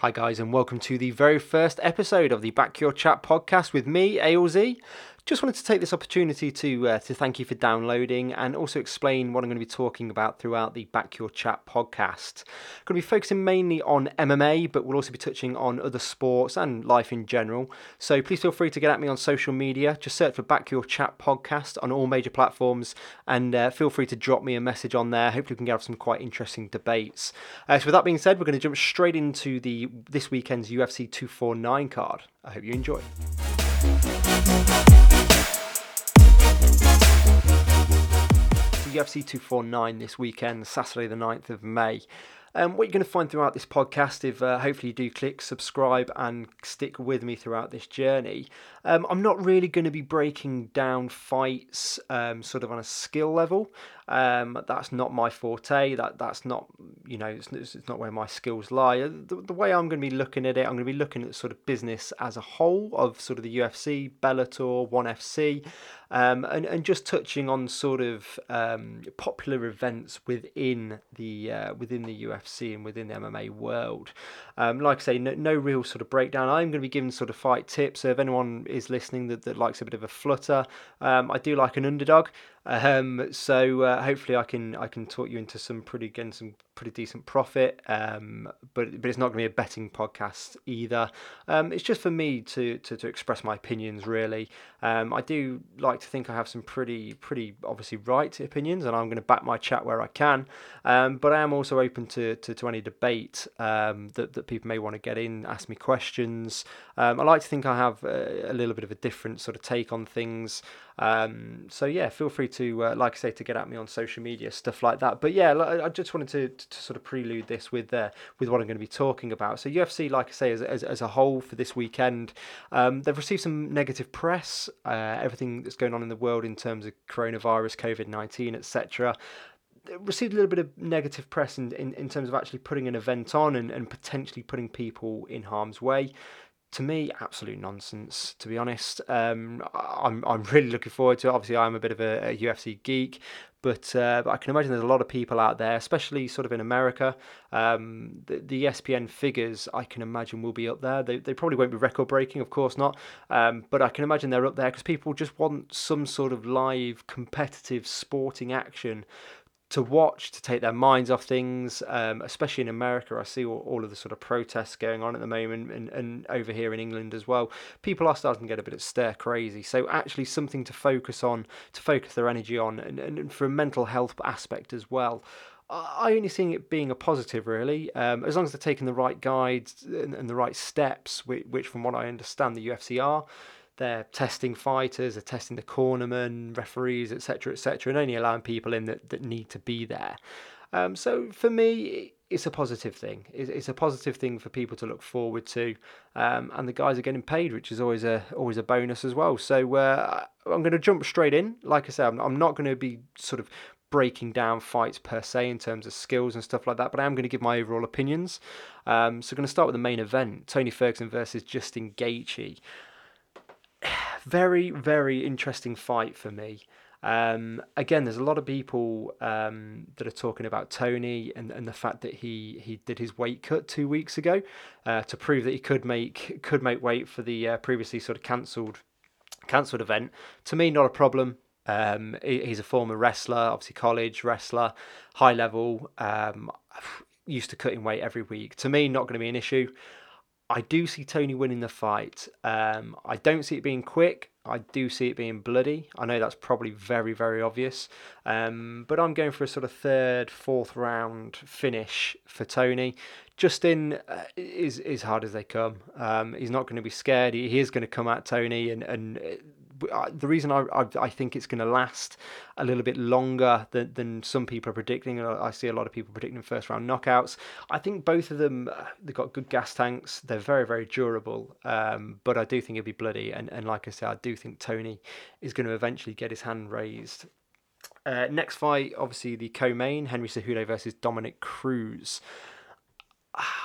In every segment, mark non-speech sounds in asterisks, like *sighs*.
Hi, guys, and welcome to the very first episode of the Back Your Chat podcast with me, ALZ. Just wanted to take this opportunity to uh, to thank you for downloading and also explain what I'm going to be talking about throughout the Back Your Chat podcast. I'm going to be focusing mainly on MMA, but we'll also be touching on other sports and life in general. So please feel free to get at me on social media. Just search for Back Your Chat podcast on all major platforms, and uh, feel free to drop me a message on there. Hopefully, we can get some quite interesting debates. Uh, so with that being said, we're going to jump straight into the this weekend's UFC 249 card. I hope you enjoy. UFC 249 this weekend, Saturday the 9th of May. Um, what you're going to find throughout this podcast, if uh, hopefully you do click subscribe and stick with me throughout this journey, um, I'm not really going to be breaking down fights um, sort of on a skill level. Um, that's not my forte. That that's not you know it's, it's not where my skills lie. The, the, way I'm going to be looking at it, I'm going to be looking at sort of business as a whole of sort of the UFC, Bellator, One FC, um, and and just touching on sort of um, popular events within the uh, within the UFC and within the MMA world. Um, like I say, no, no real sort of breakdown. I'm going to be giving sort of fight tips. So if anyone is listening that, that likes a bit of a flutter, um, I do like an underdog. Um, so uh, hopefully I can I can talk you into some pretty again some pretty decent profit. Um, but but it's not going to be a betting podcast either. Um, it's just for me to, to, to express my opinions really. Um, I do like to think I have some pretty pretty obviously right opinions, and I'm going to back my chat where I can. Um, but I am also open to, to, to any debate um, that that people may want to get in, ask me questions. Um, I like to think I have a, a, little bit of a different sort of take on things. So yeah, feel free to, uh, like I say, to get at me on social media, stuff like that. But yeah, I just wanted to, to sort of prelude this with uh, with what I'm going to be talking about. So UFC, like I say, as, as, as a whole for this weekend, um, they've received some negative press. Uh, everything that's going on in the world in terms of coronavirus, COVID nineteen, etc received a little bit of negative press in, in, in terms of actually putting an event on and, and potentially putting people in harm's way to me, absolute nonsense. To be honest, um, I'm I'm really looking forward to. it. Obviously, I'm a bit of a, a UFC geek, but, uh, but I can imagine there's a lot of people out there, especially sort of in America. Um, the, the ESPN figures, I can imagine, will be up there. They, they probably won't be record breaking, of course not, um, but I can imagine they're up there because people just want some sort of live, competitive sporting action to watch to take their minds off things, um, especially in America. I see all, all, of the sort of protests going on at the moment, and, and over here in England as well. People are starting to get a bit of stir crazy. So actually, something to focus on, to focus their energy on, and, and for a mental health aspect as well. I only see it being a positive, really, um, as long as they're taking the right guides and, and the right steps, which, which, from what I understand, the UFC are they're testing fighters, they're testing the cornermen, referees, etc., etc., and only allowing people in that, that need to be there. Um, so for me, it's a positive thing. It's, a positive thing for people to look forward to, um, and the guys are getting paid, which is always a always a bonus as well. So uh, I'm going to jump straight in. Like I said, I'm, not going to be sort of breaking down fights per se in terms of skills and stuff like that, but I am going to give my overall opinions. Um, so, I'm going to start with the main event: Tony Ferguson versus Justin Gaethje very, very interesting fight for me. Um, again, there's a lot of people um, that are talking about Tony and, and the fact that he, he did his weight cut two weeks ago uh, to prove that he could make could make weight for the uh, previously sort of cancelled cancelled event. To me, not a problem. Um, he, he's a former wrestler, obviously college wrestler, high level. Um, used to cutting weight every week. To me, not going to be an issue. I do see Tony winning the fight. Um, I don't see it being quick. I do see it being bloody. I know that's probably very, very obvious. Um, but I'm going for a sort of third, fourth round finish for Tony. Justin uh, is is hard as they come. Um, he's not going to be scared. He, he is going to come at Tony and and the reason I, I, I think it's going to last a little bit longer than, than some people are predicting, and I see a lot of people predicting first round knockouts. I think both of them uh, they've got good gas tanks. They're very very durable, um, but I do think it'll be bloody. And and like I said, I do think Tony is going to eventually get his hand raised. Uh, next fight, obviously the co-main Henry Cejudo versus Dominick Cruz.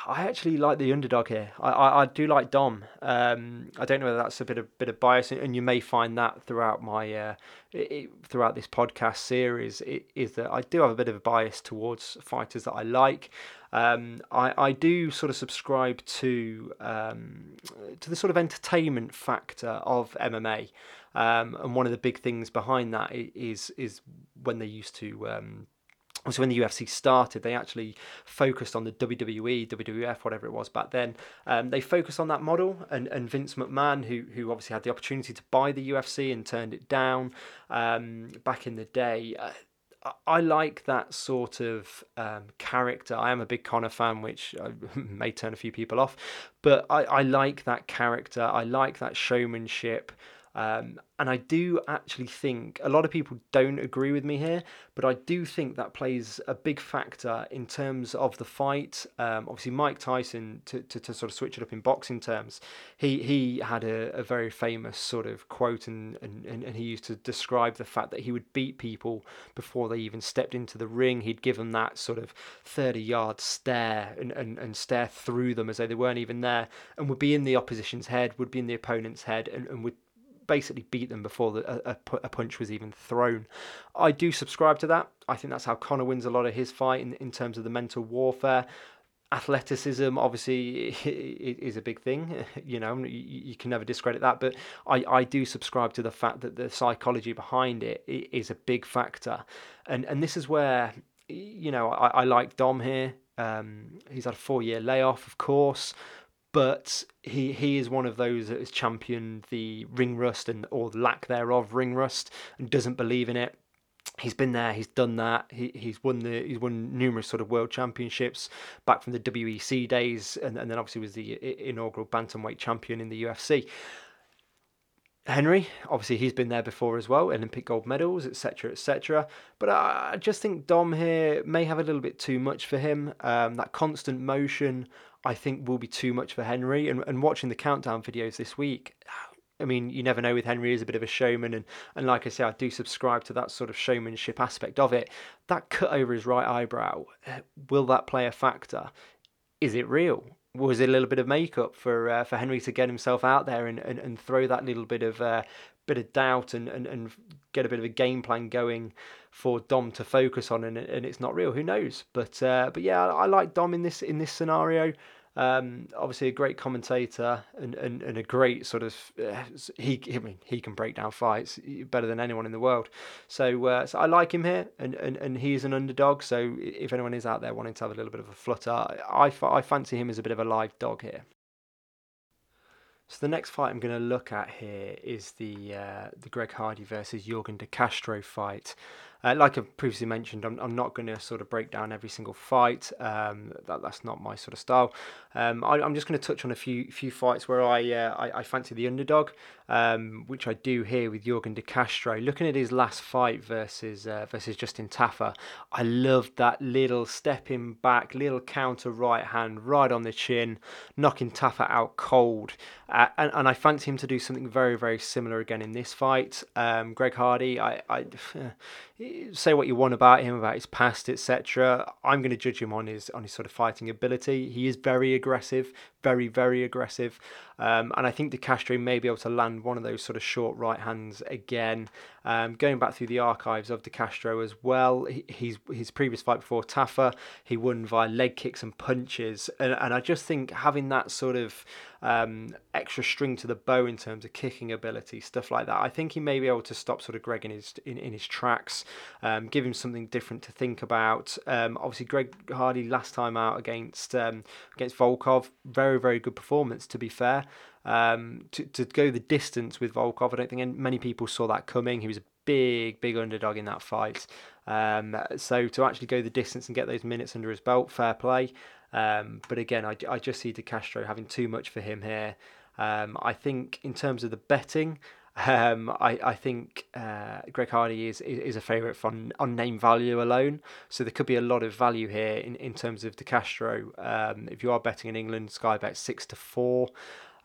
I actually like the underdog here. I, I, I do like Dom. Um, I don't know whether that's a bit of bit of bias, and you may find that throughout my uh, it, throughout this podcast series it, is that I do have a bit of a bias towards fighters that I like. Um, I I do sort of subscribe to um, to the sort of entertainment factor of MMA, um, and one of the big things behind that is is when they used to um, so when the UFC started, they actually focused on the WWE, WWF, whatever it was back then. Um, they focused on that model, and, and Vince McMahon, who who obviously had the opportunity to buy the UFC and turned it down um, back in the day. Uh, I like that sort of um, character. I am a big Conor fan, which *laughs* may turn a few people off, but I, I like that character. I like that showmanship. Um, and I do actually think a lot of people don't agree with me here, but I do think that plays a big factor in terms of the fight. Um, obviously, Mike Tyson, to, to, to, sort of switch it up in boxing terms, he, he had a, a very famous sort of quote, and, and, and he used to describe the fact that he would beat people before they even stepped into the ring. He'd give them that sort of 30 yard stare and, and, and stare through them as though they weren't even there, and would be in the opposition's head, would be in the opponent's head, and, and would basically beat them before the, a, a, punch was even thrown. I do subscribe to that. I think that's how Conor wins a lot of his fight in, in terms of the mental warfare. Athleticism obviously *laughs* is a big thing, *laughs* you know, you can never discredit that. But I, I do subscribe to the fact that the psychology behind it is a big factor. And, and this is where, you know, I, I like Dom here. Um, he's had a four year layoff, of course but he he is one of those that has championed the ring rust and or lack thereof ring rust and doesn't believe in it. He's been there, he's done that. He he's won the he's won numerous sort of world championships back from the WEC days, and, and then obviously was the inaugural bantamweight champion in the UFC. Henry, obviously, he's been there before as well, Olympic gold medals, etc., etc. But I, just think Dom here may have a little bit too much for him. Um, that constant motion, I think, will be too much for Henry. And, and watching the countdown videos this week, I mean, you never know with Henry, he's a bit of a showman. And, and like I say, I do subscribe to that sort of showmanship aspect of it. That cut over his right eyebrow, will that play a factor? Is it real? Was a little bit of makeup for uh, for Henry to get himself out there and, and, and throw that little bit of uh, bit of doubt and, and, and get a bit of a game plan going for Dom to focus on and, and it's not real who knows? But uh, but yeah I, I like Dom in this in this scenario um, obviously, a great commentator and, and, and a great sort of uh, he. I mean, he can break down fights better than anyone in the world. So, uh, so I like him here, and, and, and he's an underdog. So, if anyone is out there wanting to have a little bit of a flutter, I, I fancy him as a bit of a live dog here. So the next fight I'm going to look at here is the uh, the Greg Hardy versus Yorgan De Castro fight. Uh, like I've previously mentioned, I'm, I'm not going to sort of break down every single fight. Um, that that's not my sort of style. Um, I, am just going to touch on a few few fights where I uh, I, I, fancy the underdog, um, which I do here with Yorgan De Castro. Looking at his last fight versus uh, versus Justin Tafa, I loved that little stepping back, little counter right hand right on the chin, knocking Tafa out cold. Uh, and, and I fancy him to do something very very similar again in this fight. Um, Greg Hardy, I, I *sighs* say what you want about him, about his past, etc. I'm going to judge him on his on his sort of fighting ability. He is very aggressive, very very aggressive, um, and I think De Castro may be able to land one of those sort of short right hands again. Um, going back through the archives of De Castro as well, he, he's his previous fight before Tafa, he won via leg kicks and punches, and, and I just think having that sort of um, extra string to the bow in terms of kicking ability, stuff like that. I think he may be able to stop sort of Greg in his in, in his tracks, um, give him something different to think about. Um, obviously, Greg Hardy last time out against um, against Volkov, very very very good performance. To be fair, um, to to go the distance with Volkov, I don't think many people saw that coming. He was a big big underdog in that fight. Um, so to actually go the distance and get those minutes under his belt, fair play. Um, but again, I, I just see De Castro having too much for him here. Um, I think in terms of the betting, um, I, I think uh, Greg Hardy is, is, a favourite on name value alone. So there could be a lot of value here in, in terms of De Castro. Um, if you are betting in England, Sky bet 6 to 4.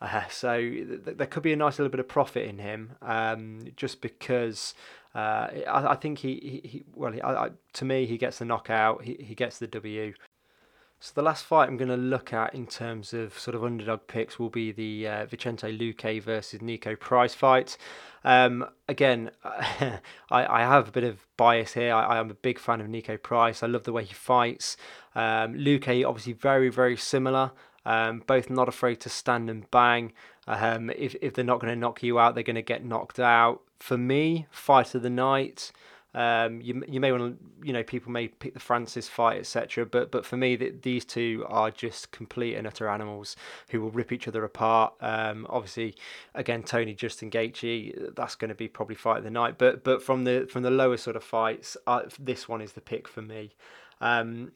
Uh, so th- there could be a nice little bit of profit in him um, just because uh, I, I think he, he, he well, he, I, to me, he gets the knockout, he, he gets the W. So the last fight I'm going to look at in terms of sort of underdog picks will be the uh, Vicente Luque versus Niko Price fight. Um, again, *laughs* I, I have a bit of bias here. I, I am a big fan of Niko Price. I love the way he fights. Um, Luque obviously very very similar. Um, both not afraid to stand and bang. Um, if if they're not going to knock you out, they're going to get knocked out. For me, fight of the night. Um, you you may want to you know people may pick the Francis fight etc. But but for me the, these two are just complete and utter animals who will rip each other apart. Um, obviously, again Tony Justin Gaethje that's going to be probably fight of the night. But but from the from the lower sort of fights, this one is the pick for me. Um,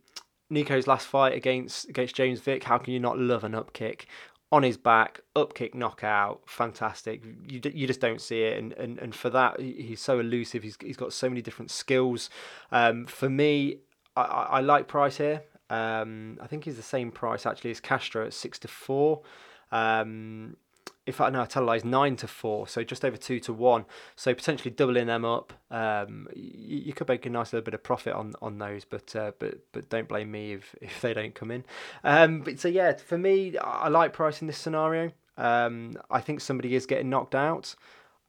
Niko's last fight against against James Vick, how can you not love an up kick? On his back, up kick, knockout, fantastic. You, you just don't see it, and, and, and for that he's so elusive. He's he's got so many different skills. Um, for me, I, I like Price here. Um, I think he's the same price actually as Castro at six to four. Um, in fact, no, I lies, nine to four, so just over two to one. So potentially doubling them up. Um, you, you, could make a nice little bit of profit on on those, but uh, but but don't blame me if if they don't come in. Um, but so yeah, for me, I like price in this scenario. Um, I think somebody is getting knocked out.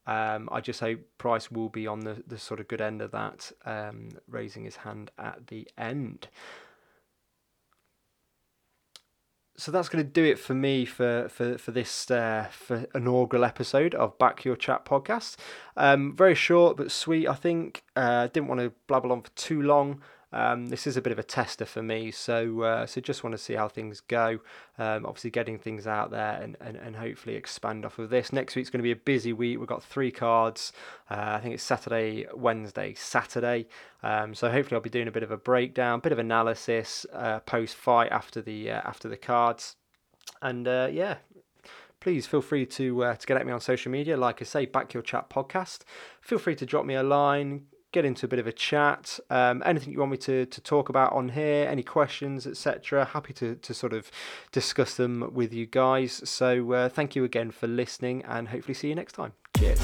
Um, I just hope Price will be on the, the sort of good end of that, um, raising his hand at the end so that's going to do it for me for for for this uh, for inaugural episode of Back Your Chat podcast. Um, very short but sweet. I think uh, didn't want to blabble on for too long. Um, this is a bit of a tester for me, so uh, so just want to see how things go. Um, obviously, getting things out there and, and, and hopefully expand off of this. Next week's going to be a busy week. We've got three cards. Uh, I think it's Saturday, Wednesday, Saturday. Um, so hopefully, I'll be doing a bit of a breakdown, bit of analysis uh, post fight after the uh, after the cards, and uh, yeah, please feel free to uh, to get at me on social media. Like I say, back your chat podcast. Feel free to drop me a line, get into a bit of a chat. Um, anything you want me to, to talk about on here, any questions, etc. Happy to, to sort of discuss them with you guys. So uh, thank you again for listening and hopefully see you next time. Cheers.